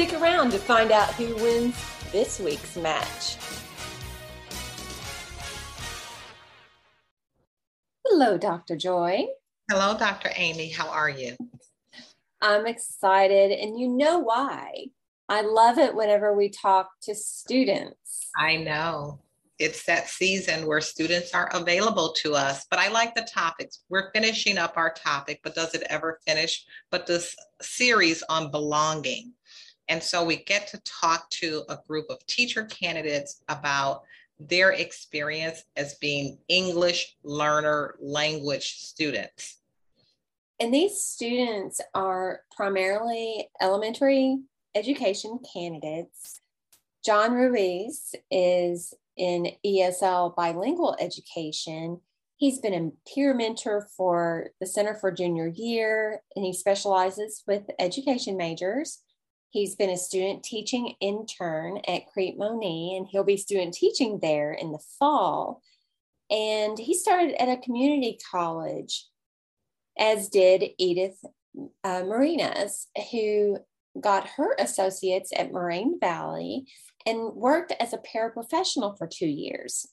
Stick around to find out who wins this week's match. Hello, Dr. Joy. Hello, Dr. Amy. How are you? I'm excited, and you know why. I love it whenever we talk to students. I know. It's that season where students are available to us, but I like the topics. We're finishing up our topic, but does it ever finish? But this series on belonging. And so we get to talk to a group of teacher candidates about their experience as being English learner language students. And these students are primarily elementary education candidates. John Ruiz is in ESL bilingual education. He's been a peer mentor for the Center for Junior Year, and he specializes with education majors. He's been a student teaching intern at Crete-Monee, and he'll be student teaching there in the fall. And he started at a community college as did Edith uh, Marinas, who got her associates at Moraine Valley and worked as a paraprofessional for two years.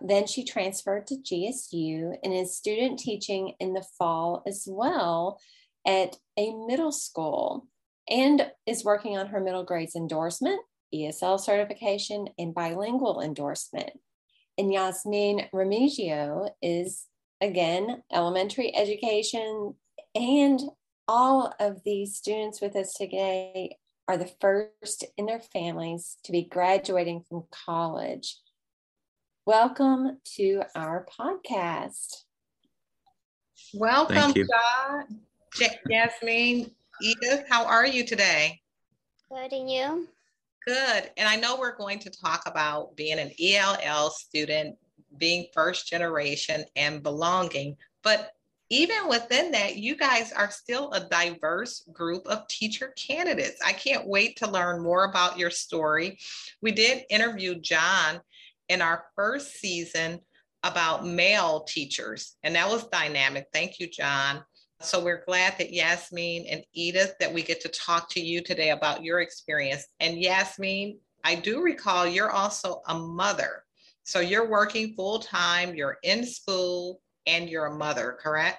Then she transferred to GSU and is student teaching in the fall as well at a middle school and is working on her middle grades endorsement, ESL certification, and bilingual endorsement. And Yasmin Remigio is again, elementary education, and all of these students with us today are the first in their families to be graduating from college. Welcome to our podcast. Welcome, John, Jasmine, Edith. How are you today? Good, and you? Good. And I know we're going to talk about being an ELL student being first generation and belonging. But even within that, you guys are still a diverse group of teacher candidates. I can't wait to learn more about your story. We did interview John in our first season about male teachers, and that was dynamic. Thank you, John. So we're glad that Yasmin and Edith that we get to talk to you today about your experience. And Yasmin, I do recall you're also a mother. So you're working full time, you're in school, and you're a mother, correct?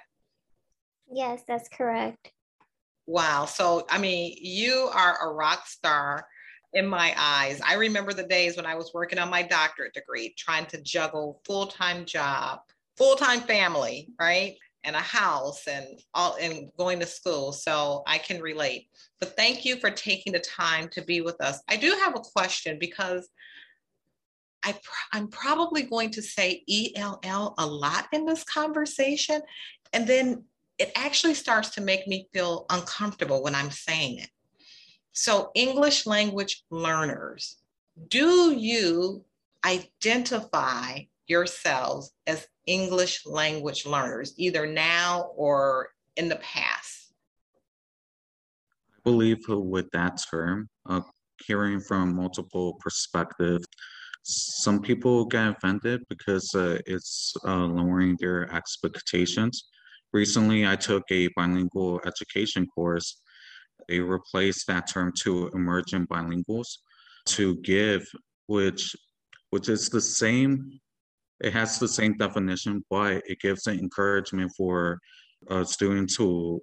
Yes, that's correct. Wow. So, I mean, you are a rock star in my eyes. I remember the days when I was working on my doctorate degree, trying to juggle full time job, full time family, right? And a house and all and going to school. So I can relate. But thank you for taking the time to be with us. I do have a question because I I'm probably going to say ELL a lot in this conversation. And then it actually starts to make me feel uncomfortable when I'm saying it. So, English language learners, do you identify yourselves as English language learners, either now or in the past? I believe with that term, uh, hearing from multiple perspectives, some people get offended because uh, it's uh, lowering their expectations. Recently, I took a bilingual education course. They replaced that term to emergent bilinguals to give, which which is the same. It has the same definition, but it gives an encouragement for uh, students who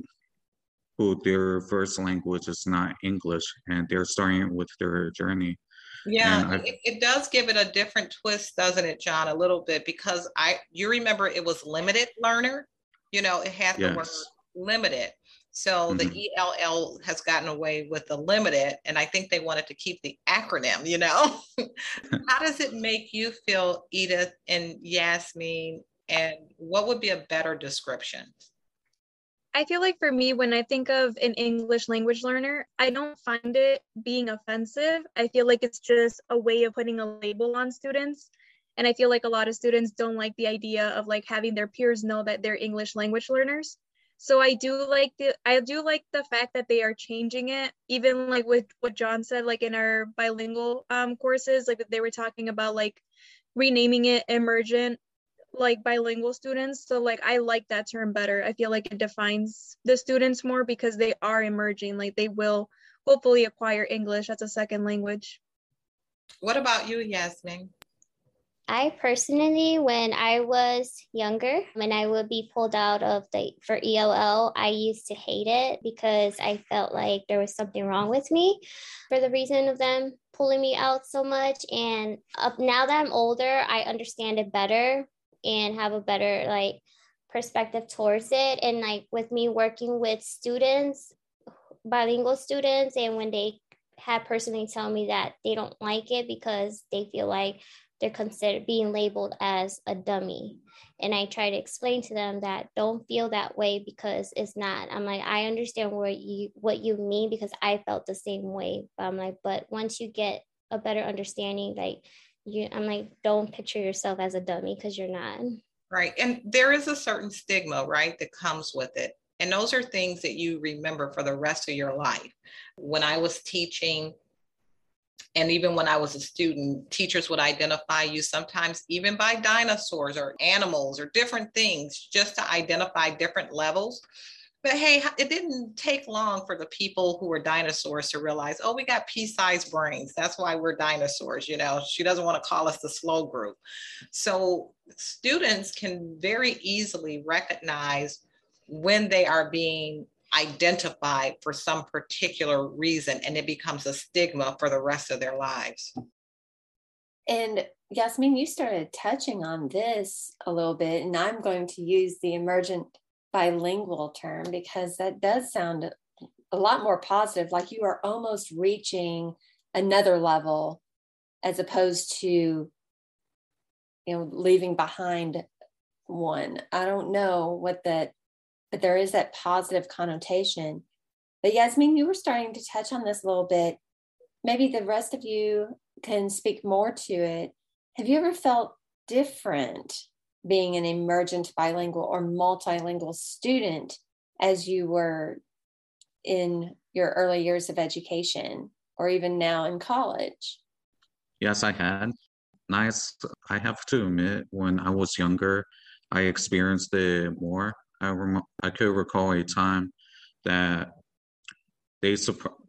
who their first language is not English and they're starting with their journey yeah, it, it, does give it a different twist, doesn't it, John? A little bit because I you remember it was limited learner. You know, it had yes. the word limited. So mm-hmm. the ELL has gotten away with the limited, and I think they wanted to keep the acronym, you know? How does it make you feel, Edith and Yasmin? And what would be a better description? I feel like for me, when I think of an English language learner, I don't find it being offensive. I feel like it's just a way of putting a label on students. And I feel like a lot of students don't like the idea of like having their peers know that they're English language learners. So I do like the I do like the fact that they are changing it, even like with what John said, like in our bilingual um, courses, like they were talking about like renaming it emergent like bilingual students. So like I like that term better. I feel like it defines the students more because they are emerging. Like they will hopefully acquire English as a second language. What about you, Yasmin? I personally, when I was younger, when I would be pulled out of the for ELL, I used to hate it because I felt like there was something wrong with me for the reason of them pulling me out so much. And up now that I'm older, I understand it better and have a better like perspective towards it and like with me working with students bilingual students and when they have personally tell me that they don't like it because they feel like they're considered being labeled as a dummy. And i try to explain to them that don't feel that way because it's not. I'm like i understand what you what you mean because i felt the same way but i'm like but once you get a better understanding like you i'm like don't picture yourself as a dummy because you're not. Right. And there is a certain stigma right that comes with it. And those are things that you remember for the rest of your life. When i was teaching and even when I was a student, teachers would identify you sometimes even by dinosaurs or animals or different things just to identify different levels. But hey, it didn't take long for the people who were dinosaurs to realize, oh, we got pea-sized brains. That's why we're dinosaurs. You know, she doesn't want to call us the slow group. So students can very easily recognize when they are being identified for some particular reason, and it becomes a stigma for the rest of their lives. And Yasmin, you started touching on this a little bit, and I'm going to use the emergent bilingual term because that does sound a lot more positive, like you are almost reaching another level as opposed to you know leaving behind one i don't know what that but there is that positive connotation but yasmin you were starting to touch on this a little bit maybe the rest of you can speak more to it have you ever felt different being an emergent bilingual or multilingual student as you were in your early years of education or even now in college? Yes, I had. Nice. I have to admit, when I was younger, I experienced it more. I, rem- I could recall a time that they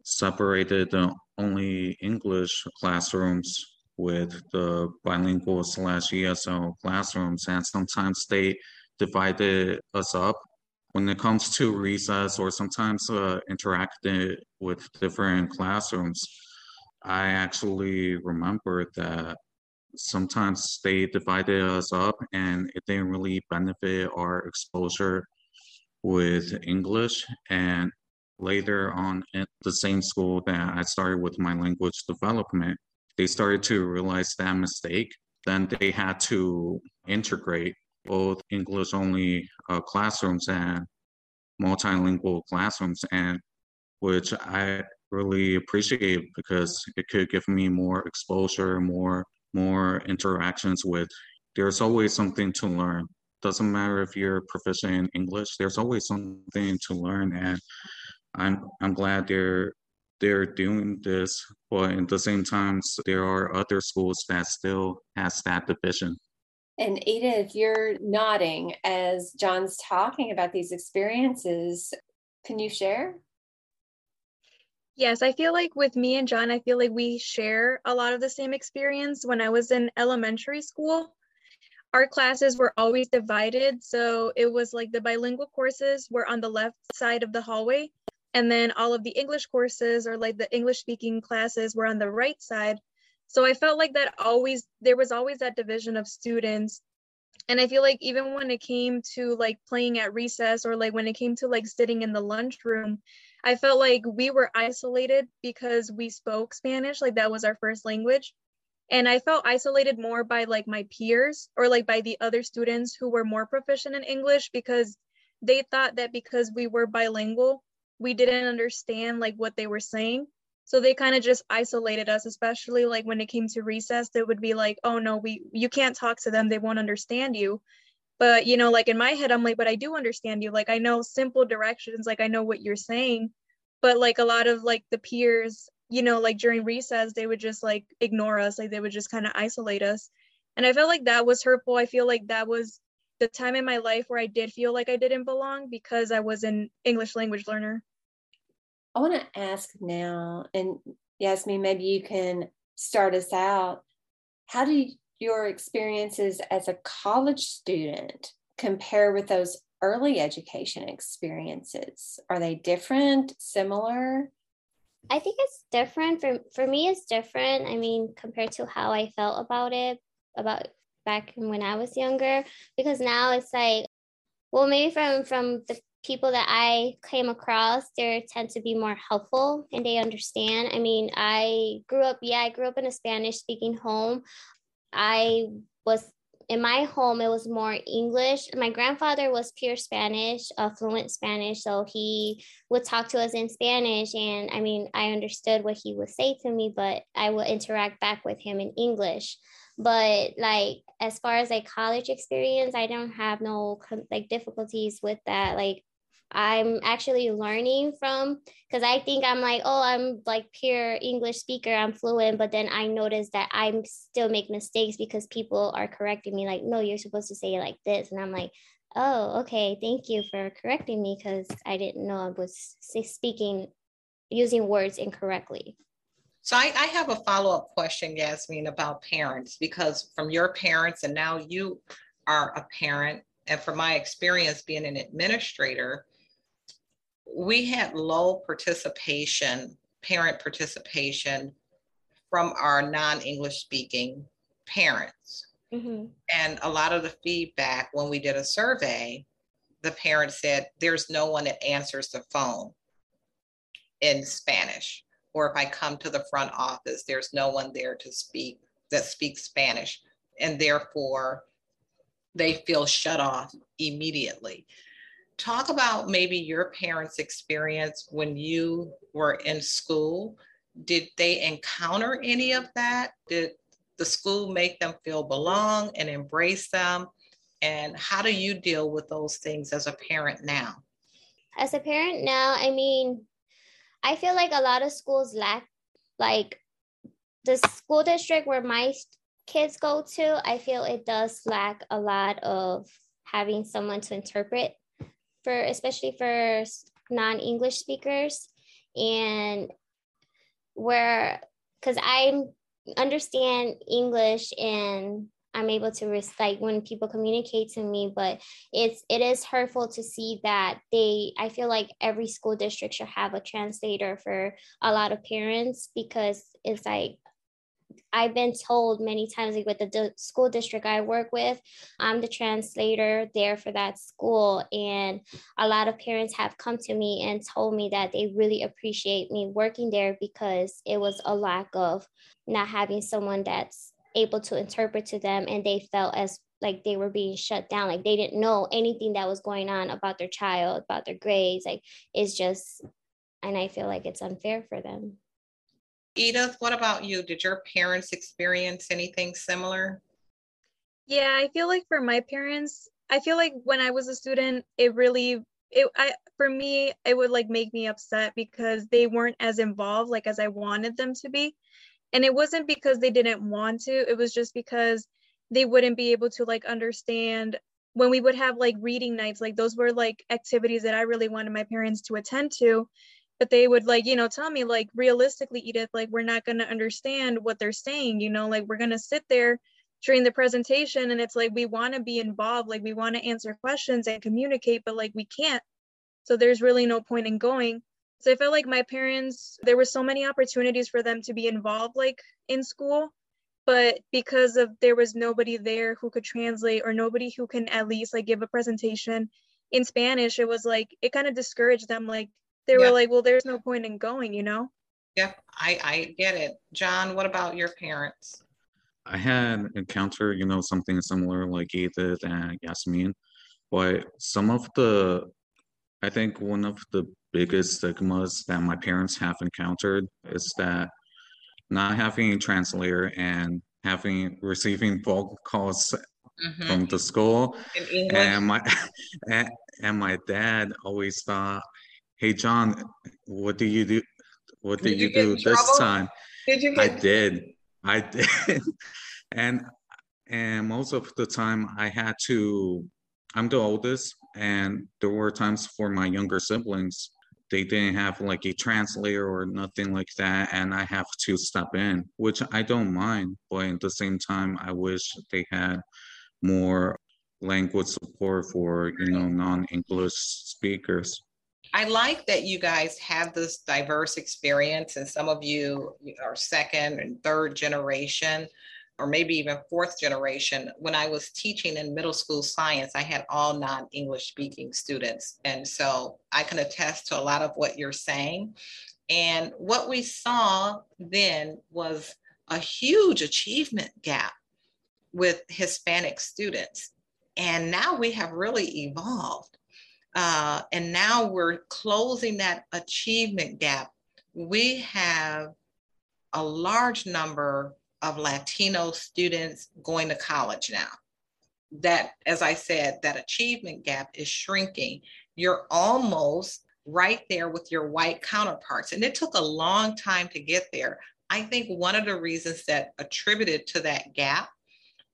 separated the only English classrooms with the bilingual slash ESL classrooms, and sometimes they divided us up when it comes to recess or sometimes uh, interacting with different classrooms. I actually remember that sometimes they divided us up and it didn't really benefit our exposure with English. And later on in the same school that I started with my language development, they started to realize that mistake, then they had to integrate both English only uh, classrooms and multilingual classrooms, and which I really appreciate because it could give me more exposure, more more interactions with. There's always something to learn. Doesn't matter if you're proficient in English. There's always something to learn, and I'm I'm glad they're they're doing this, but at the same time, there are other schools that still has that division. And Edith, you're nodding as John's talking about these experiences. Can you share? Yes, I feel like with me and John, I feel like we share a lot of the same experience. When I was in elementary school, our classes were always divided. So it was like the bilingual courses were on the left side of the hallway, and then all of the English courses or like the English speaking classes were on the right side. So I felt like that always, there was always that division of students. and i feel like even when it came to like playing at recess or like when it came to like sitting in the lunchroom i felt like we were isolated because we spoke spanish like that was our first language and i felt isolated more by like my peers or like by the other students who were more proficient in english because they thought that because we were bilingual we didn't understand like what they were saying. So they kind of just isolated us especially like when it came to recess they would be like oh no we you can't talk to them. They won't understand you. But you know like in my head i'm like but i do understand you. Like i know simple directions. Like i know what you're saying. But like a lot of like the peers you know like during recess they would just like ignore us like they would just kind of isolate us and i felt like that was hurtful i feel like that was the time in my life where i did feel like i didn't belong because i was an english language learner I want to ask now, and Yasmin, maybe you can start us out. How do your experiences as a college student compare with those early education experiences? Are they different, similar? I think it's different. For for me, it's different. I mean, compared to how I felt about it, about back when I was younger, because now it's like, well, maybe from from the people that I came across, they tend to be more helpful and they understand. I mean, I grew up, yeah, I grew up in a Spanish speaking home. I was in my home, it was more English. My grandfather was pure Spanish, uh, fluent Spanish. So he would talk to us in Spanish. And I mean, I understood what he would say to me, but I would interact back with him in English but like as far as like college experience i don't have no like difficulties with that like I'm actually learning from because I think I'm like, oh, I'm like pure English speaker, I'm fluent, but then I notice that I'm still make mistakes because people are correcting me, like, no, you're supposed to say it like this. And I'm like, oh, okay, thank you for correcting me because I didn't know I was speaking using words incorrectly. So I, I have a follow-up question, Yasmin, about parents, because from your parents and now you are a parent, and from my experience being an administrator, we had low participation, parent participation from our non-English speaking parents. Mm-hmm. And a lot of the feedback when we did a survey, the parents said, there's no one that answers the phone in Spanish. Or if I come to the front office, there's no one there to speak that speaks Spanish. And therefore, they feel shut off immediately talk about maybe your parents' experience when you were in school. Did they encounter any of that? Did the school make them feel belong and embrace them? And how do you deal with those things as a parent now? As a parent now, I mean, I feel like a lot of schools lack, like the school district where my kids go to, I feel it does lack a lot of having someone to interpret for especially for non-english speakers. And where because i understand english and i'm able to recite when people communicate to me but it's it is hurtful to see that they i feel like every school district should have a translator for a lot of parents because it's like I've been told many times like with the school district I work with, I'm the translator there for that school. And a lot of parents have come to me and told me that they really appreciate me working there because it was a lack of not having someone that's able to interpret to them. And they felt as like they were being shut down. Like they didn't know anything that was going on about their child about their grades. Like it's just and i feel like it's unfair for them Edith, what about you? Did your parents experience anything similar? Yeah, I feel like for my parents, I feel like when I was a student, it really it I for me it would like make me upset because they weren't as involved like as I wanted them to be. And it wasn't because they didn't want to, it was just because they wouldn't be able to like understand when we would have like reading nights like those were like activities that I really wanted my parents to attend to but they would like you know tell me like realistically edith like we're not going to understand what they're saying you know like we're going to sit there during the presentation and it's like we want to be involved like we want to answer questions and communicate but like we can't so there's really no point in going so i felt like my parents there were so many opportunities for them to be involved like in school but because of there was nobody there who could translate or nobody who can at least like give a presentation in Spanish, it was like it kind of discouraged them. Like they were like, well, there's no point in going, you know? Yep, I, I get it. John, what about your parents? I had encountered, you know, something similar like Edith and Yasmin, but some of the, I think one of the biggest stigmas that my parents have encountered is that not having a translator and having receiving phone calls mm-hmm. from the school, and my and, and my dad always thought, "Hey, John, what do you do? What did, did you, you do this time?" Did you? Get- I did. I did. and and most of the time I had to I'm the oldest and there were times for my younger siblings they didn't have like a translator or nothing like that and I have to step in which I don't mind but at the same time I wish they had more language support for you know non-English speakers I like that you guys have this diverse experience, and some of you are second and third generation, or maybe even fourth generation. When I was teaching in middle school science, I had all non English speaking students. And so I can attest to a lot of what you're saying. And what we saw then was a huge achievement gap with Hispanic students. And now we have really evolved. Uh, and now we're closing that achievement gap. We have a large number of Latino students going to college now. That, as I said, that achievement gap is shrinking. You're almost right there with your white counterparts. And it took a long time to get there. I think one of the reasons that attributed to that gap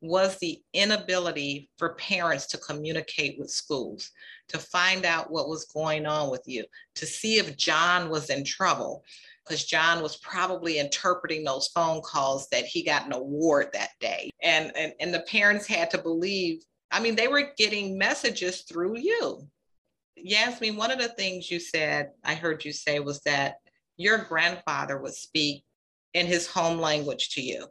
was the inability for parents to communicate with schools, to find out what was going on with you, to see if John was in trouble, because John was probably interpreting those phone calls that he got an award that day. And, and, and the parents had to believe, I mean, they were getting messages through you. Yasmin, one of the things you said, I heard you say was that your grandfather would speak in his home language to you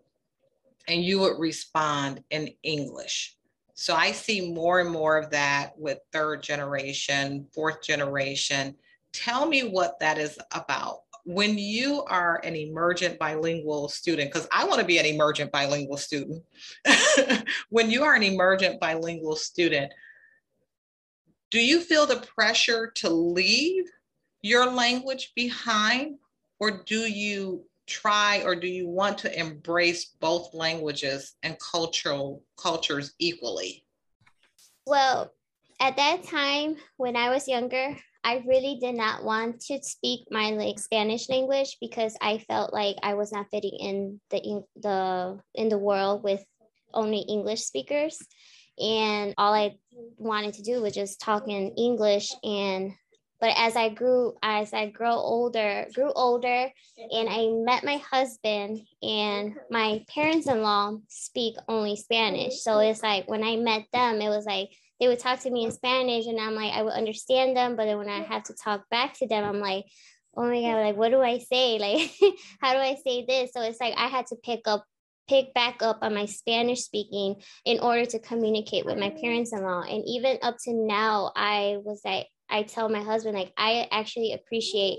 and you would respond in English. So I see more and more of that with third generation, fourth generation. Tell me what that is about. When you are an emergent bilingual student, because I want to be an emergent bilingual student, when you are an emergent bilingual student, do you feel the pressure to leave your language behind, or do you try or do you want to embrace both languages and cultural cultures equally? Well, at that time when I was younger, I really did not want to speak my like Spanish language because I felt like I was not fitting in the in the in the world with only English speakers and all I wanted to do was just talk in English and but as i grew as i grow older grew older and i met my husband and my parents-in-law speak only spanish. So it's like when i met them it was like they would talk to me in spanish and i'm like i would understand them but then when i have to talk back to them i'm like oh my god like what do i say? Like how do i say this? So it's like i had to pick up pick back up on my Spanish speaking in order to communicate with my parents in law. And even up to now, I was like, I tell my husband, like, I actually appreciate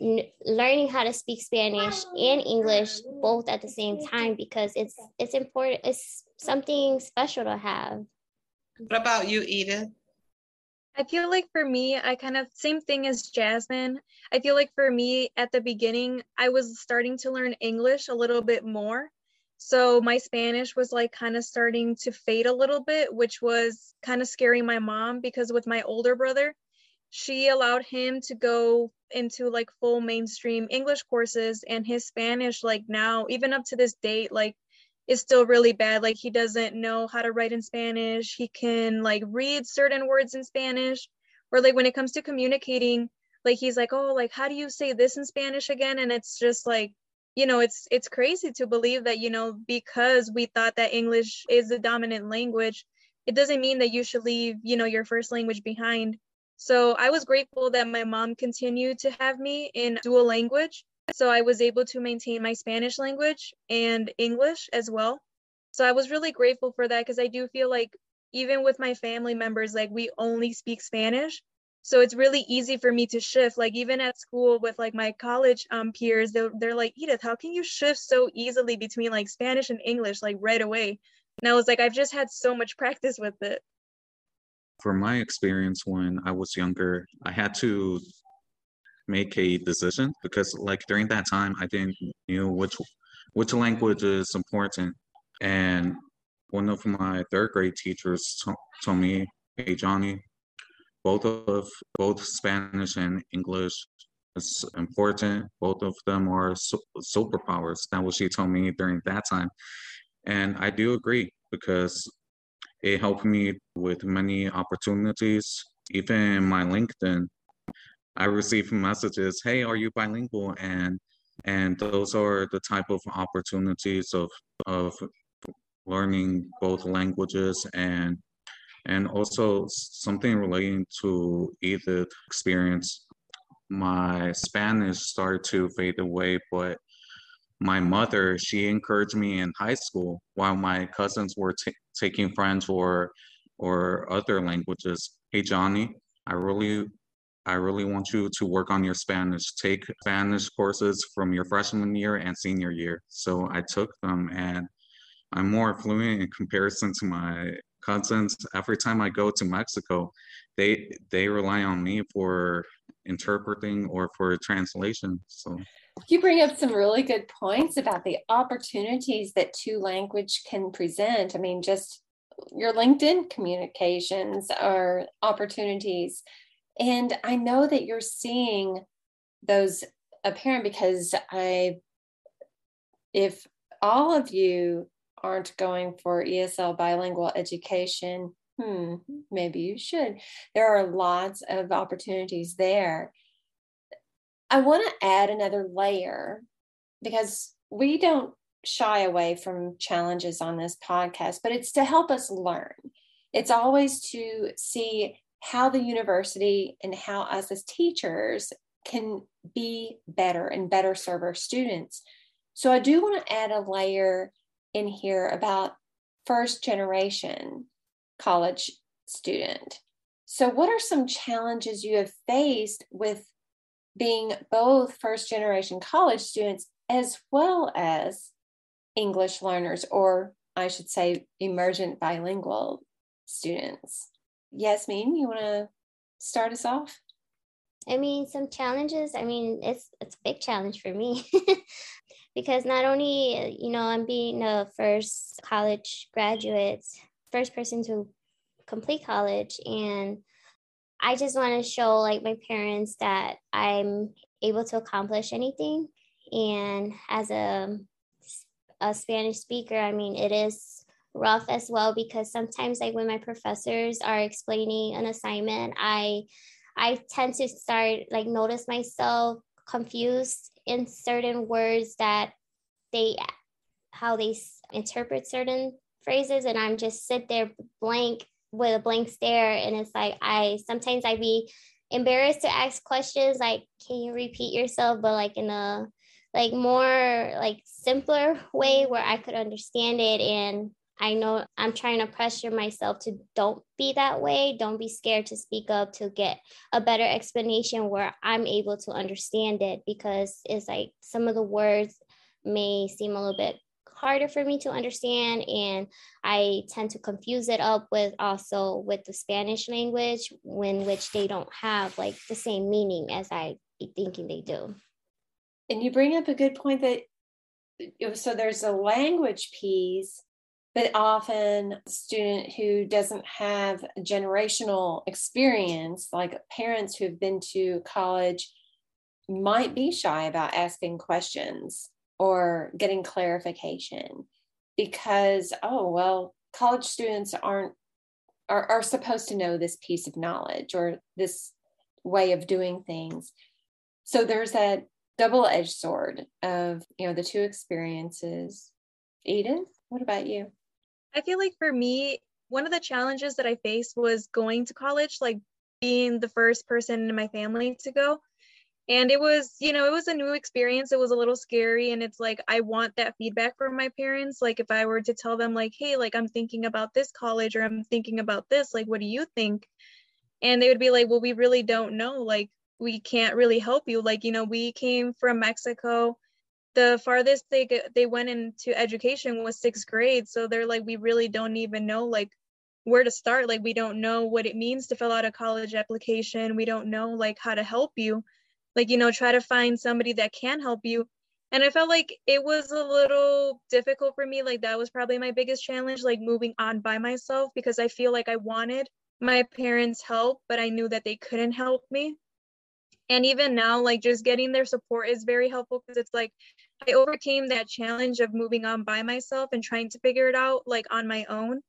n- learning how to speak Spanish and English both at the same time because it's it's important. It's something special to have. What about you, Edith? I feel like for me, I kind of same thing as Jasmine. I feel like for me at the beginning, I was starting to learn English a little bit more. So my Spanish was like kind of starting to fade a little bit, which was kind of scaring my mom because with my older brother, she allowed him to go into like full mainstream English courses and his Spanish like now even up to this date like is still really bad. Like he doesn't know how to write in Spanish. He can like read certain words in Spanish. Or like when it comes to communicating like he's like oh like how do you say this in Spanish again? And it's just like you know it's it's crazy to believe that you know because we thought that English is the dominant language it doesn't mean that you should leave you know your first language behind so I was grateful that my mom continued to have me in dual language. So I was able to maintain my Spanish language and English as well. So I was really grateful for that because I do feel like even with my family members, like we only speak Spanish. So it's really easy for me to shift. Like even at school with like my college um, peers, they're, they're like, Edith, how can you shift so easily between like Spanish and English like right away? And I was like, I've just had so much practice with it. For my experience when I was younger, I had to make a decision because like during that time I didn't knew which which language is important. And one of my third grade teachers t- told me, "Hey Johnny, both of both Spanish and English is important. Both of them are su- superpowers." That was she told me during that time, and I do agree because it helped me with many opportunities. Even my LinkedIn, I receive messages, "Hey, are you bilingual?" and and those are the type of opportunities of of learning both languages and and also something relating to either experience. My Spanish started to fade away, but my mother she encouraged me in high school while my cousins were t- taking french or or other languages. Hey johnny i really i really want you to work on your spanish. Take spanish courses from your freshman year and senior year. So i took them and i'm more fluent in comparison to my cousins every time i go to mexico they they rely on me for interpreting or for translation so you bring up some really good points about the opportunities that two language can present. I mean, just your LinkedIn communications are opportunities. And I know that you're seeing those apparent because I, if all of you aren't going for ESL bilingual education, hmm, maybe you should. There are lots of opportunities there. I want to add another layer because we don't shy away from challenges on this podcast, but it's to help us learn. It's always to see how the university and how us as teachers can be better and better serve our students. So I do want to add a layer in here about first generation college student. So, what are some challenges you have faced with being both first generation college students as well as English learners, or I should say, emergent bilingual students. Yasmin, you want to start us off? I mean, some challenges. I mean, it's it's a big challenge for me because not only you know I'm being a first college graduate, first person to complete college, and I just want to show like my parents that I'm able to accomplish anything. And as a, a Spanish speaker, I mean, it is rough as well because sometimes like when my professors are explaining an assignment, I I tend to start like notice myself confused in certain words that they how they interpret certain phrases. And I'm just sit there blank with a blank stare. And it's like i sometimes i be embarrassed to ask questions like can you repeat yourself? But like in a like more like simpler way where i could understand it and i know i'm trying to pressure myself to don't be that way. Don't be scared to speak up to get a better explanation where i'm able to understand it because it's like some of the words may seem a little bit harder for me to understand and i tend to confuse it up with also with the spanish language when which they don't have like the same meaning as i be thinking they do. And you bring up a good point that so there's a language piece but often a student who doesn't have generational experience like parents who've been to college might be shy about asking questions or getting clarification because oh well college students aren't are, are supposed to know this piece of knowledge or this way of doing things. So there's that double-edged sword of you know the two experiences. Edith what about you i feel like for me one of the challenges that i faced was going to college like being the first person in my family to go. And it was you know it was a new experience. It was a little scary and it's like i want that feedback from my parents. Like if i were to tell them like hey like i'm thinking about this college or i'm thinking about this like what do you think? And they would be like well we really don't know. Like we can't really help you. Like you know we came from mexico the farthest they get, they went into education was sixth grade. So they're like we really don't even know like where to start. Like we don't know what it means to fill out a college application. We don't know like how to help you. Like you know try to find somebody that can help you. And i felt like it was a little difficult for me. Like that was probably my biggest challenge like moving on by myself because i feel like i wanted my parents help but i knew that they couldn't help me. And even now like just getting their support is very helpful because it's like i overcame that challenge of moving on by myself and trying to figure it out like on my own.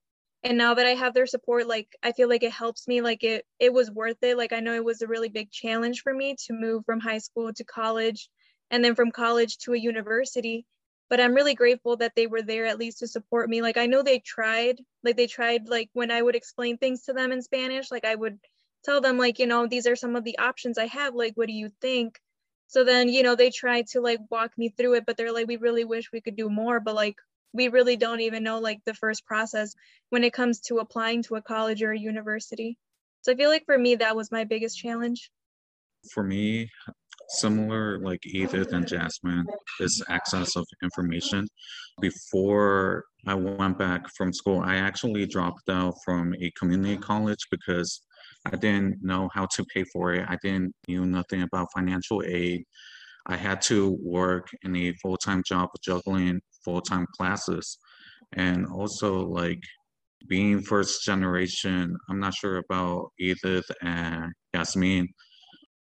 And now that i have their support like i feel like it helps me like it it was worth it. Like i know it was a really big challenge for me to move from high school to college and then from college to a university. But i'm really grateful that they were there at least to support me. Like i know they tried like they tried like when i would explain things to them in spanish like i would tell them like you know these are some of the options i have. Like what do you think so then you know they tried to like walk me through it but they're like we really wish we could do more but like we really don't even know like the first process when it comes to applying to a college or a university. So I feel like for me, that was my biggest challenge. For me, similar like Edith and Jasmine, is access of information. Before I went back from school, I actually dropped out from a community college because I didn't know how to pay for it. I didn't knew nothing about financial aid. I had to work in a full-time job juggling full-time classes and also like being first generation i'm not sure about edith and yasmin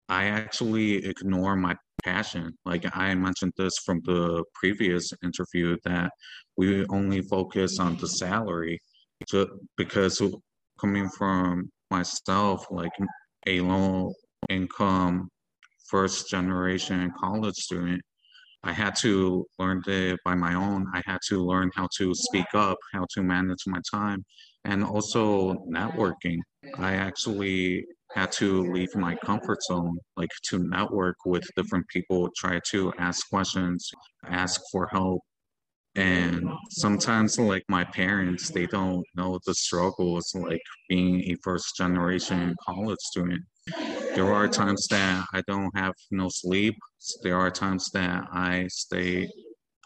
i actually ignore my passion like i mentioned this from the previous interview that we only focus on the salary to, because coming from myself like a low income first generation college student I had to learn it by my own. I had to learn how to speak up, how to manage my time, and also networking. I actually had to leave my comfort zone, like to network with different people, try to ask questions, ask for help. And sometimes, like my parents, they don't know the struggles, like being a first generation college student. There are times that I don't have no sleep. There are times that I stay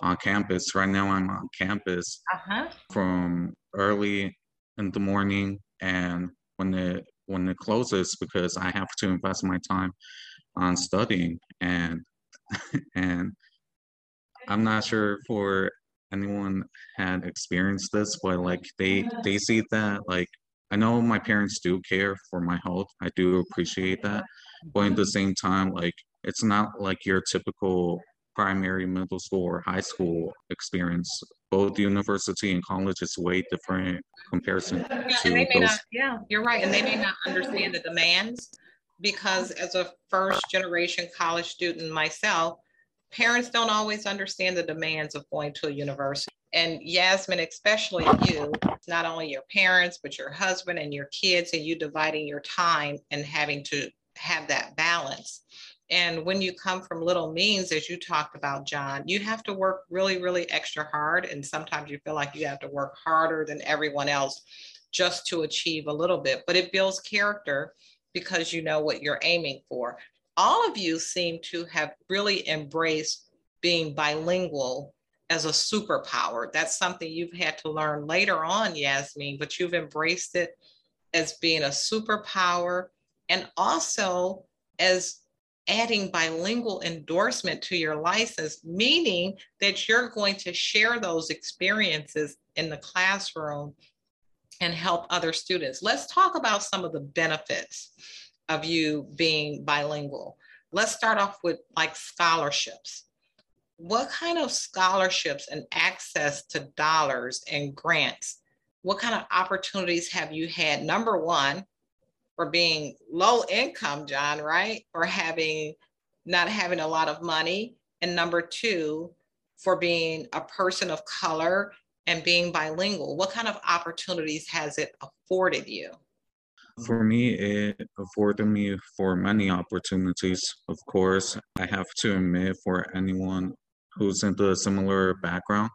on campus. Right now, I'm on campus uh-huh. from early in the morning and when it when it closes because I have to invest my time on studying and and I'm not sure for anyone had experienced this, but like they they see that like I know my parents do care for my health. I do appreciate that. But at the same time, like it's not like your typical primary middle school or high school experience. Both university and college is way different comparison yeah, to those. Not, yeah, you're right. And they may not understand the demands because as a first generation college student myself, parents don't always understand the demands of going to a university and Yasmin, especially you, not only your parents, but your husband and your kids, and you dividing your time and having to have that balance. And when you come from little means, as you talked about, John, you have to work really, really extra hard. And sometimes you feel like you have to work harder than everyone else just to achieve a little bit. But it builds character because you know what you're aiming for. All of you seem to have really embraced being bilingual as a superpower. That's something you've had to learn later on, Yasmin, but you've embraced it as being a superpower and also as adding bilingual endorsement to your license, meaning that you're going to share those experiences in the classroom and help other students. Let's talk about some of the benefits of you being bilingual. Let's start off with like scholarships what kind of scholarships and access to dollars and grants, what kind of opportunities have you had? Number one, for being low income, John, right? Or having not having a lot of money. And number two, for being a person of color and being bilingual. What kind of opportunities has it afforded you? For me, it afforded me for many opportunities. Of course, I have to admit for anyone who's into a similar background,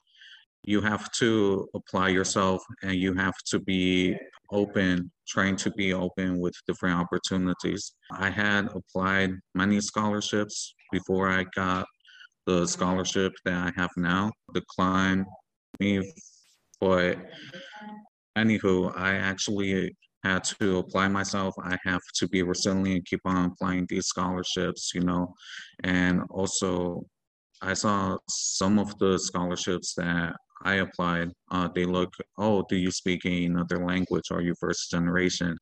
you have to apply yourself and you have to be open, trying to be open with different opportunities. I had applied many scholarships before I got the scholarship that I have now, declined me, but anywho, I actually had to apply myself. I have to be resilient, and keep on applying these scholarships, you know, and also I saw some of the scholarships that I applied. Uh, they look, oh, do you speak another language? Are you first generation?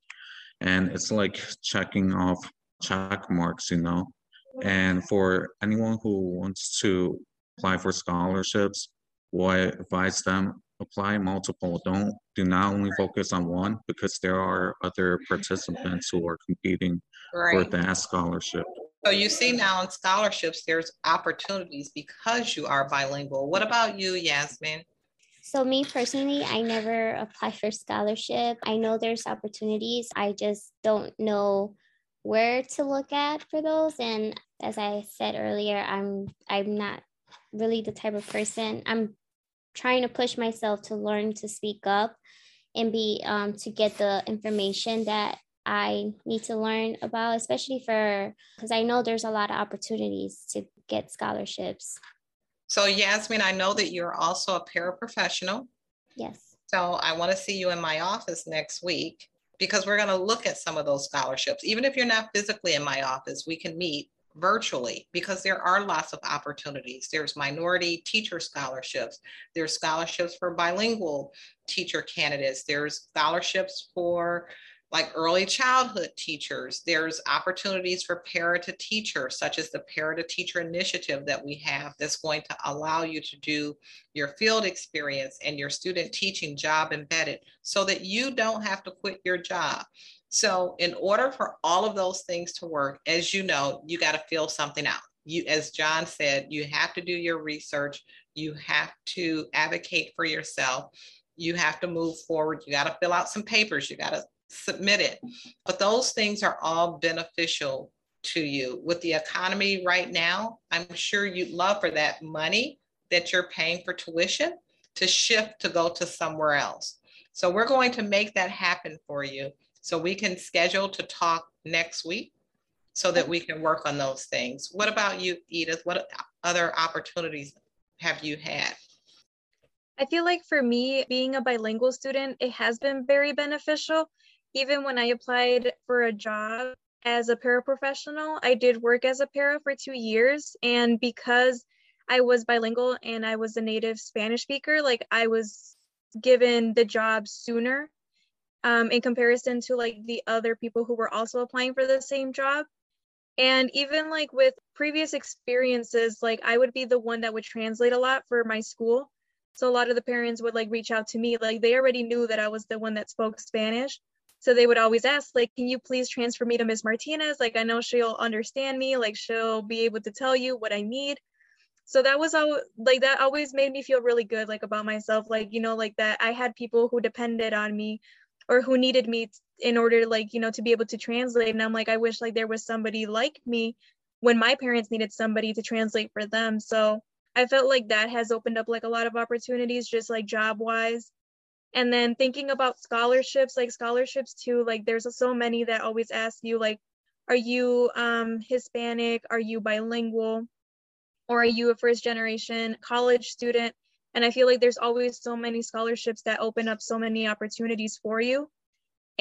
And it's like checking off check marks, you know. And for anyone who wants to apply for scholarships, what I advise them apply multiple. Don't do not only focus on one because there are other participants who are competing right. for that scholarship. So you see now in scholarships, there's opportunities because you are bilingual. What about you, Yasmin? So me personally, I never apply for scholarship. I know there's opportunities. I just don't know where to look at for those. And as I said earlier, I'm I'm not really the type of person. I'm trying to push myself to learn to speak up and be um, to get the information that I need to learn about, especially for because I know there's a lot of opportunities to get scholarships. So, Yasmin, I know that you're also a paraprofessional. Yes. So, I want to see you in my office next week because we're going to look at some of those scholarships. Even if you're not physically in my office, we can meet virtually because there are lots of opportunities. There's minority teacher scholarships, there's scholarships for bilingual teacher candidates, there's scholarships for like early childhood teachers. There's opportunities for para to teacher, such as the para to teacher initiative that we have that's going to allow you to do your field experience and your student teaching job embedded so that you don't have to quit your job. So, in order for all of those things to work, as you know, you got to fill something out. You, as John said, you have to do your research, you have to advocate for yourself, you have to move forward, you got to fill out some papers, you got to submit it. But those things are all beneficial to you. With the economy right now, I'm sure you'd love for that money that you're paying for tuition to shift to go to somewhere else. So we're going to make that happen for you. So we can schedule to talk next week so that we can work on those things. What about you, Edith? What other opportunities have you had? I feel like for me, being a bilingual student, it has been very beneficial even when I applied for a job as a paraprofessional, I did work as a para for two years. And because I was bilingual and I was a native Spanish speaker, like I was given the job sooner um, in comparison to like the other people who were also applying for the same job. And even like with previous experiences, like I would be the one that would translate a lot for my school. So a lot of the parents would like reach out to me, like they already knew that I was the one that spoke Spanish. So they would always ask, like, can you please transfer me to Ms. Martinez? Like, I know she'll understand me, like, she'll be able to tell you what I need. So that was all like that always made me feel really good, like about myself, like, you know, like that I had people who depended on me or who needed me in order, like, you know, to be able to translate. And I'm like, I wish like there was somebody like me when my parents needed somebody to translate for them. So I felt like that has opened up like a lot of opportunities, just like job wise and then thinking about scholarships like scholarships too like there's so many that always ask you like are you um, hispanic are you bilingual or are you a first generation college student and i feel like there's always so many scholarships that open up so many opportunities for you.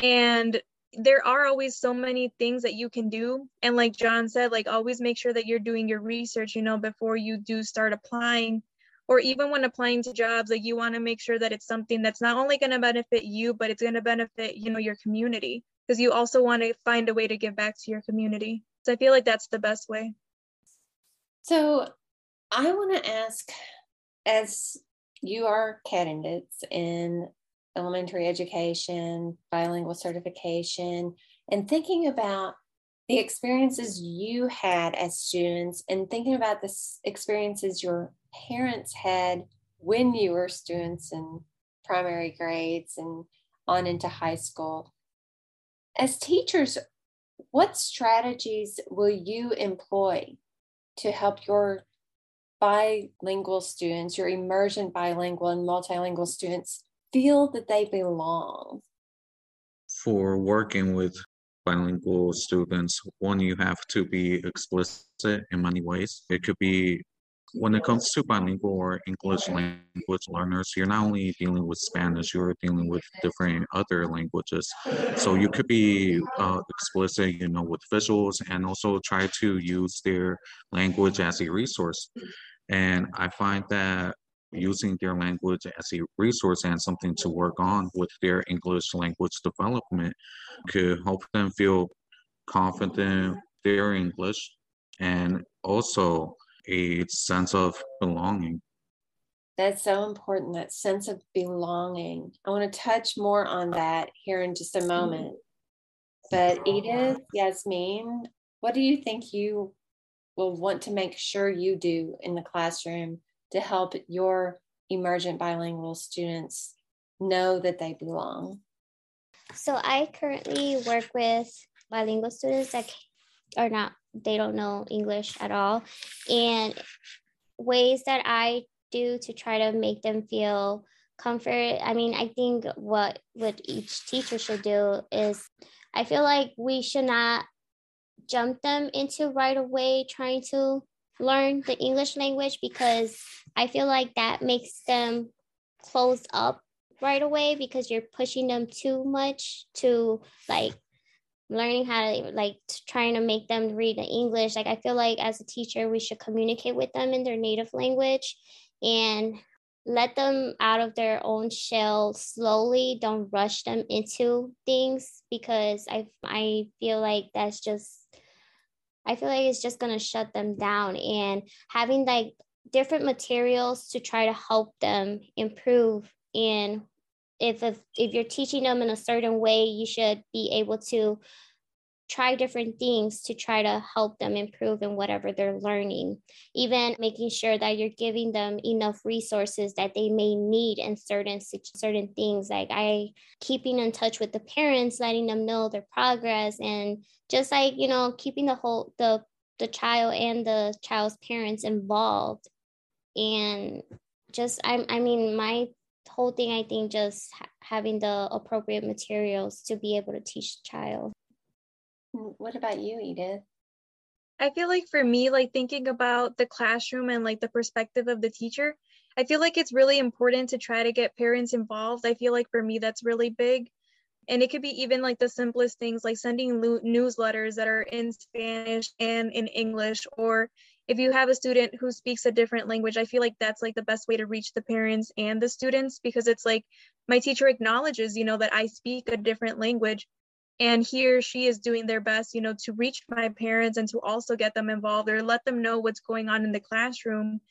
And there are always so many things that you can do. And like john said like always make sure that you're doing your research you know before you do start applying. Or even when applying to jobs like you want to make sure that it's something that's not only going to benefit you but it's going to benefit you know your community. Because you also want to find a way to give back to your community. So i feel like that's the best way. So i want to ask as you are candidates in elementary education bilingual certification and thinking about the experiences you had as students and thinking about the experiences your parents had when you were students in primary grades and on into high school. As teachers, what strategies will you employ to help your bilingual students, your immersion bilingual and multilingual students feel that they belong? For working with bilingual students, one, you have to be explicit in many ways. It could be when it comes to bilingual or English language learners, you're not only dealing with Spanish, you're dealing with different other languages. So you could be uh, explicit, you know, with visuals and also try to use their language as a resource. And I find that using their language as a resource and something to work on with their English language development could help them feel confident in their English and also a sense of belonging. That's so important, that sense of belonging. I want to touch more on that here in just a mm-hmm. moment. But Edith, Yasmin, what do you think you will want to make sure you do in the classroom to help your emergent bilingual students know that they belong? So I currently work with bilingual students that are not they don't know English at all. And ways that I do to try to make them feel comfort. I mean, I think what what each teacher should do is I feel like we should not jump them into right away trying to learn the English language because I feel like that makes them close up right away because you're pushing them too much to like learning how to like trying to make them read the english. Like i feel like as a teacher we should communicate with them in their native language and let them out of their own shell slowly. Don't rush them into things because i i feel like that's just i feel like it's just going to shut them down. And having like different materials to try to help them improve and if, if if you're teaching them in a certain way you should be able to try different things to try to help them improve in whatever they're learning. Even making sure that you're giving them enough resources that they may need in certain certain things. Like i keeping in touch with the parents letting them know their progress and just like you know keeping the whole the the child and the child's parents involved. And just i i mean my whole thing i think just ha- having the appropriate materials to be able to teach the child. What about you edith? I feel like for me like thinking about the classroom and like the perspective of the teacher i feel like it's really important to try to get parents involved. I feel like for me that's really big. And it could be even like the simplest things like sending lo- newsletters that are in spanish and in english or if you have a student who speaks a different language, I feel like that's like the best way to reach the parents and the students because it's like my teacher acknowledges, you know, that I speak a different language and he or she is doing their best, you know, to reach my parents and to also get them involved or let them know what's going on in the classroom.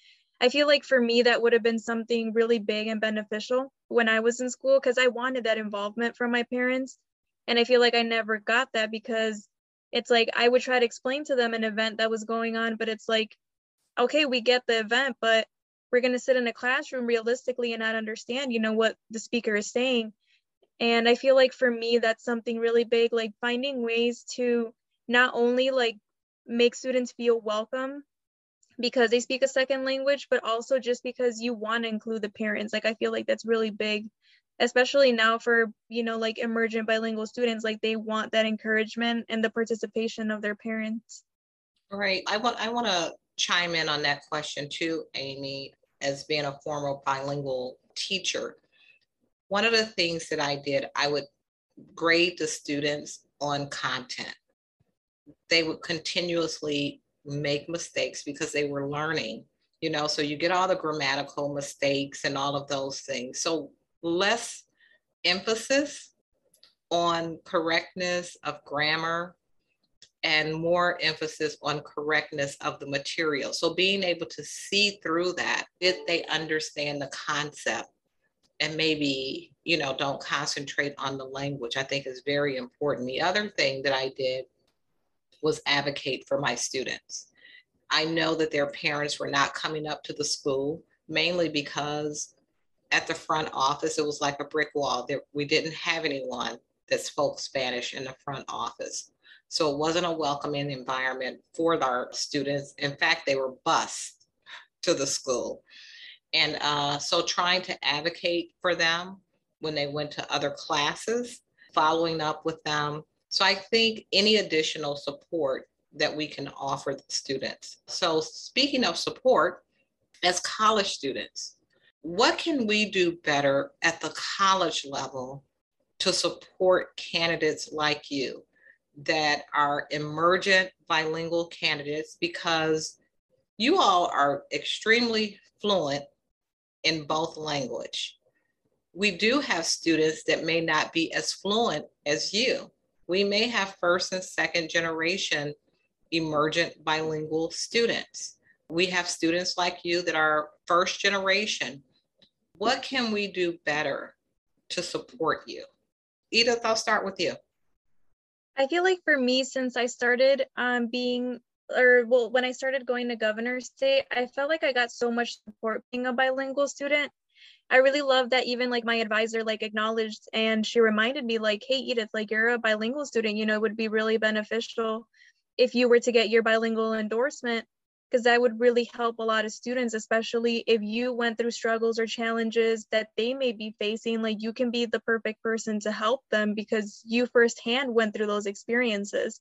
I feel like for me, that would have been something really big and beneficial when I was in school because I wanted that involvement from my parents. And I feel like I never got that because it's like I would try to explain to them an event that was going on, but it's like, okay, we get the event, but we're going to sit in a classroom realistically and not understand, you know, what the speaker is saying. And I feel like for me, that's something really big, like finding ways to not only like make students feel welcome because they speak a second language, but also just because you want to include the parents. Like, I feel like that's really big especially now for you know like emergent bilingual students like they want that encouragement and the participation of their parents. Right. I want i want to chime in on that question too amy as being a former bilingual teacher. One of the things that i did i would grade the students on content. They would continuously make mistakes because they were learning you know so you get all the grammatical mistakes and all of those things. So less emphasis on correctness of grammar and more emphasis on correctness of the material. So being able to see through that, did they understand the concept and maybe, you know, don't concentrate on the language, I think is very important. The other thing that I did was advocate for my students. I know that their parents were not coming up to the school mainly because at the front office, it was like a brick wall. There, we didn't have anyone that spoke Spanish in the front office. So it wasn't a welcoming environment for our students. In fact, they were bused to the school. And uh, so trying to advocate for them when they went to other classes, following up with them. So I think any additional support that we can offer the students. So speaking of support, as college students, what can we do better at the college level to support candidates like you that are emergent bilingual candidates because you all are extremely fluent in both language. We do have students that may not be as fluent as you. We may have first and second generation emergent bilingual students. We have students like you that are first generation. What can we do better to support you? Edith, I'll start with you. I feel like for me, since I started um, being, or well, when I started going to Governor State, I felt like I got so much support being a bilingual student. I really love that even like my advisor like acknowledged and she reminded me like, hey Edith, like you're a bilingual student, you know, it would be really beneficial if you were to get your bilingual endorsement because that would really help a lot of students especially if you went through struggles or challenges that they may be facing like you can be the perfect person to help them because you firsthand went through those experiences.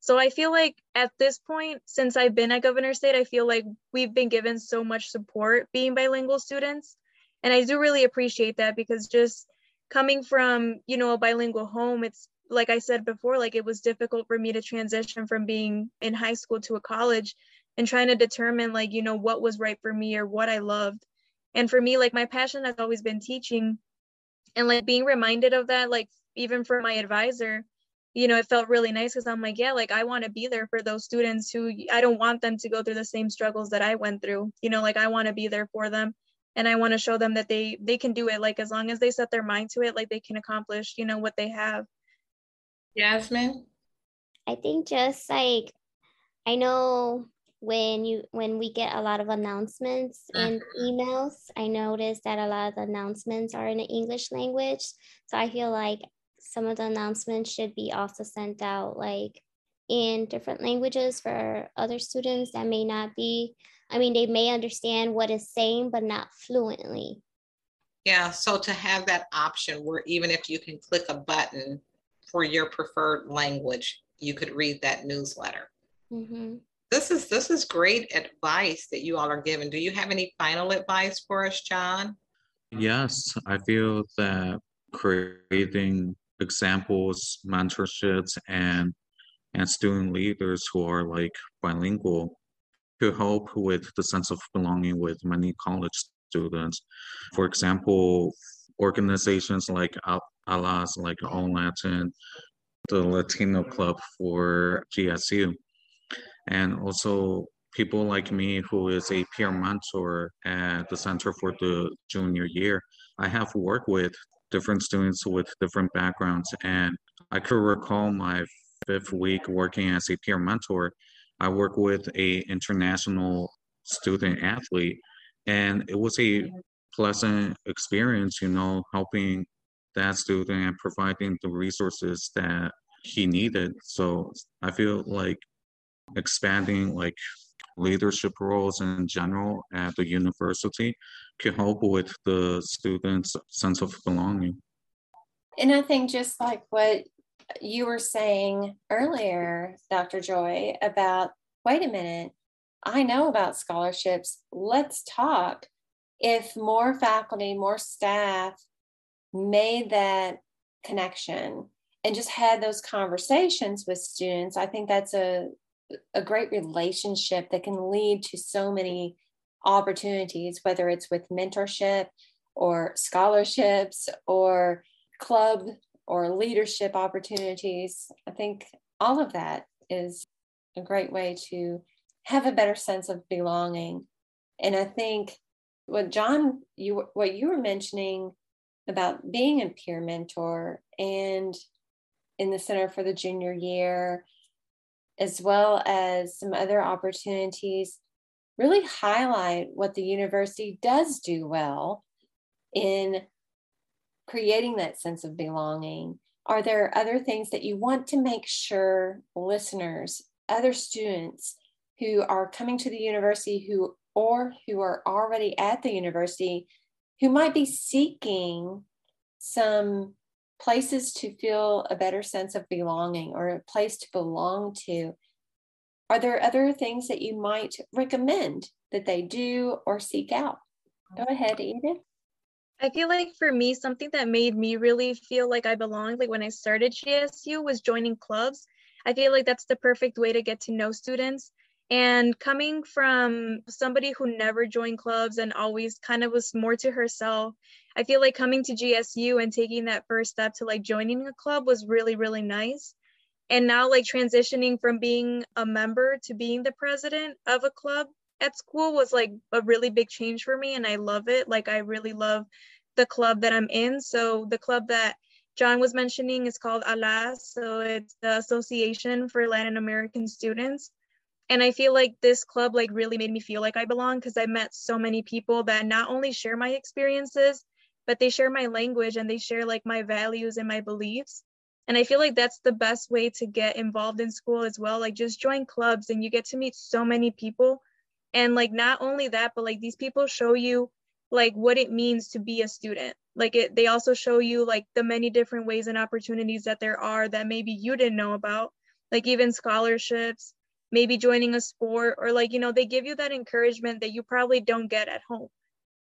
So i feel like at this point since i've been at governor state i feel like we've been given so much support being bilingual students. And i do really appreciate that because just coming from you know a bilingual home it's like I said before, like it was difficult for me to transition from being in high school to a college and trying to determine like, you know, what was right for me or what I loved. And for me, like my passion has always been teaching and like being reminded of that, like even for my advisor, you know, it felt really nice because I'm like, yeah, like I want to be there for those students who I don't want them to go through the same struggles that I went through. You know, like I want to be there for them and I want to show them that they they can do it. Like as long as they set their mind to it, like they can accomplish, you know, what they have. Jasmine? I think just like I know when you when we get a lot of announcements and mm-hmm. emails, I notice that a lot of the announcements are in the English language. So I feel like some of the announcements should be also sent out like in different languages for other students that may not be I mean they may understand what is saying but not fluently. Yeah, so to have that option where even if you can click a button for your preferred language, you could read that newsletter. Mm-hmm. This is this is great advice that you all are giving. Do you have any final advice for us, John? Yes, I feel that creating examples, mentorships, and and student leaders who are like bilingual to help with the sense of belonging with many college students. For example, organizations like ALAS, like All Latin, the Latino Club for GSU, and also people like me who is a peer mentor at the Center for the Junior Year. I have worked with different students with different backgrounds, and I could recall my fifth week working as a peer mentor. I worked with a international student athlete, and it was a pleasant experience, you know, helping that student and providing the resources that he needed. So I feel like expanding like leadership roles in general at the university can help with the students' sense of belonging. And I think just like what you were saying earlier, Dr. Joy, about wait a minute, I know about scholarships. Let's talk if more faculty, more staff made that connection and just had those conversations with students, I think that's a, a great relationship that can lead to so many opportunities, whether it's with mentorship or scholarships or club or leadership opportunities. I think all of that is a great way to have a better sense of belonging. And I think what John, you what you were mentioning about being a peer mentor and in the Center for the Junior Year, as well as some other opportunities, really highlight what the university does do well in creating that sense of belonging. Are there other things that you want to make sure listeners, other students who are coming to the university who or who are already at the university who might be seeking some places to feel a better sense of belonging or a place to belong to. Are there other things that you might recommend that they do or seek out? Go ahead, Edith. I feel like for me, something that made me really feel like I belonged, like when I started GSU, was joining clubs. I feel like that's the perfect way to get to know students. And coming from somebody who never joined clubs and always kind of was more to herself, I feel like coming to GSU and taking that first step to like joining a club was really, really nice. And now, like transitioning from being a member to being the president of a club at school was like a really big change for me. And I love it. Like, I really love the club that I'm in. So, the club that John was mentioning is called ALAS. So, it's the Association for Latin American Students and i feel like this club like really made me feel like i belong because i met so many people that not only share my experiences but they share my language and they share like my values and my beliefs. And i feel like that's the best way to get involved in school as well like just join clubs and you get to meet so many people. And like not only that but like these people show you like what it means to be a student. Like it they also show you like the many different ways and opportunities that there are that maybe you didn't know about like even scholarships maybe joining a sport or like you know they give you that encouragement that you probably don't get at home.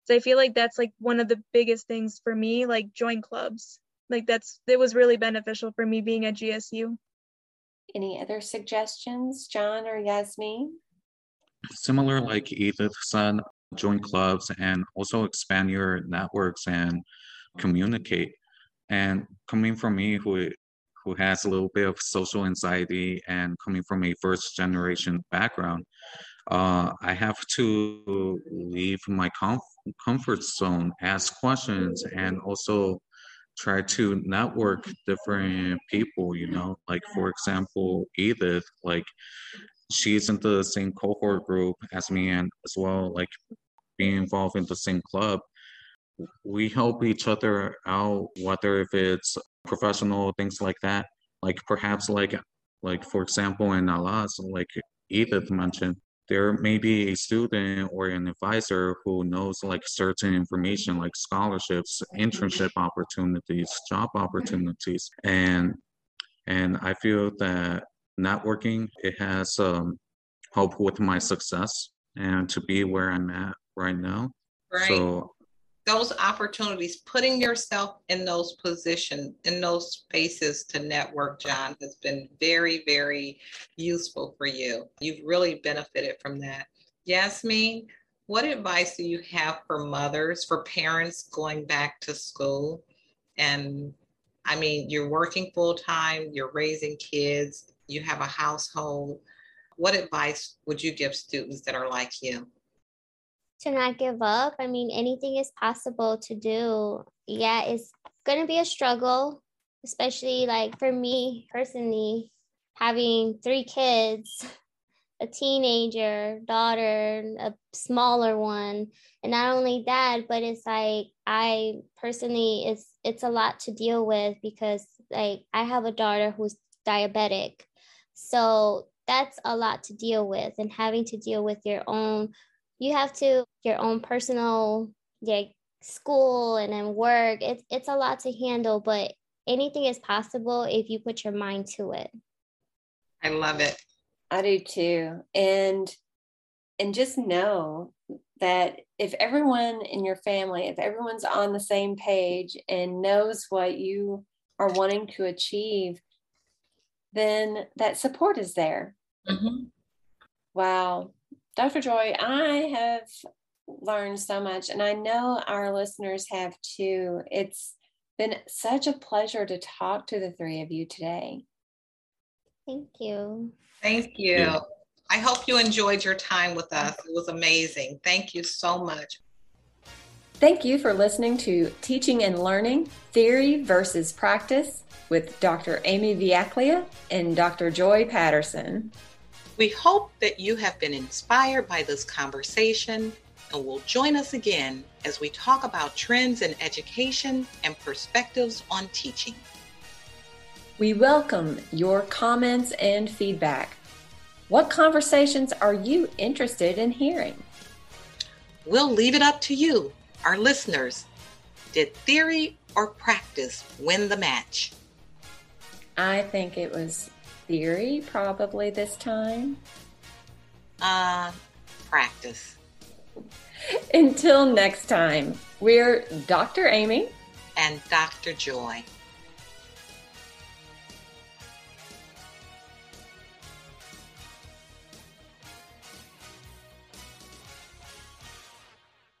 So i feel like that's like one of the biggest things for me like join clubs. Like that's it was really beneficial for me being at gsu any other suggestions john or yasmin similar like edith said join clubs and also expand your networks and communicate. And coming from me who who has a little bit of social anxiety and coming from a first generation background, uh, I have to leave my comf- comfort zone, ask questions, and also try to network different people, you know, like for example, Edith, like she's in the same cohort group as me and as well, like being involved in the same club. We help each other out whether if it's professional things like that. Like perhaps like like for example in alas like edith mentioned there may be a student or an advisor who knows like certain information like scholarships internship opportunities job opportunities. And and i feel that networking it has um, helped with my success and to be where i'm at right now. Right. so those opportunities, putting yourself in those positions, in those spaces to network, John, has been very, very useful for you. You've really benefited from that. Yasmin, what advice do you have for mothers, for parents going back to school? And I mean, you're working full time, you're raising kids, you have a household. What advice would you give students that are like you? To not give up. I mean, anything is possible to do. Yeah, it's going to be a struggle, especially like for me personally, having three kids, a teenager, daughter, a smaller one. And not only that, but it's like I personally it's it's a lot to deal with because like I have a daughter who's diabetic. So that's a lot to deal with and having to deal with your own you have to your own personal like school and then work. It's it's a lot to handle but anything is possible if you put your mind to it. I love it. I do too. And and just know that if everyone in your family if everyone's on the same page and knows what you are wanting to achieve then that support is there. Mm-hmm. wow Dr. Joy, I have learned so much, and I know our listeners have too. It's been such a pleasure to talk to the three of you today. Thank you. Thank you. I hope you enjoyed your time with us. It was amazing. Thank you so much. Thank you for listening to Teaching and Learning Theory versus Practice with Dr. Amy Vujaklija and Dr. Joy Patterson. We hope that you have been inspired by this conversation and will join us again as we talk about trends in education and perspectives on teaching. We welcome your comments and feedback. What conversations are you interested in hearing? We'll leave it up to you, our listeners. Did theory or practice win the match? I think it was theory probably this time. Uh, practice. Until next time, we're Dr. Amy and Dr. Joy.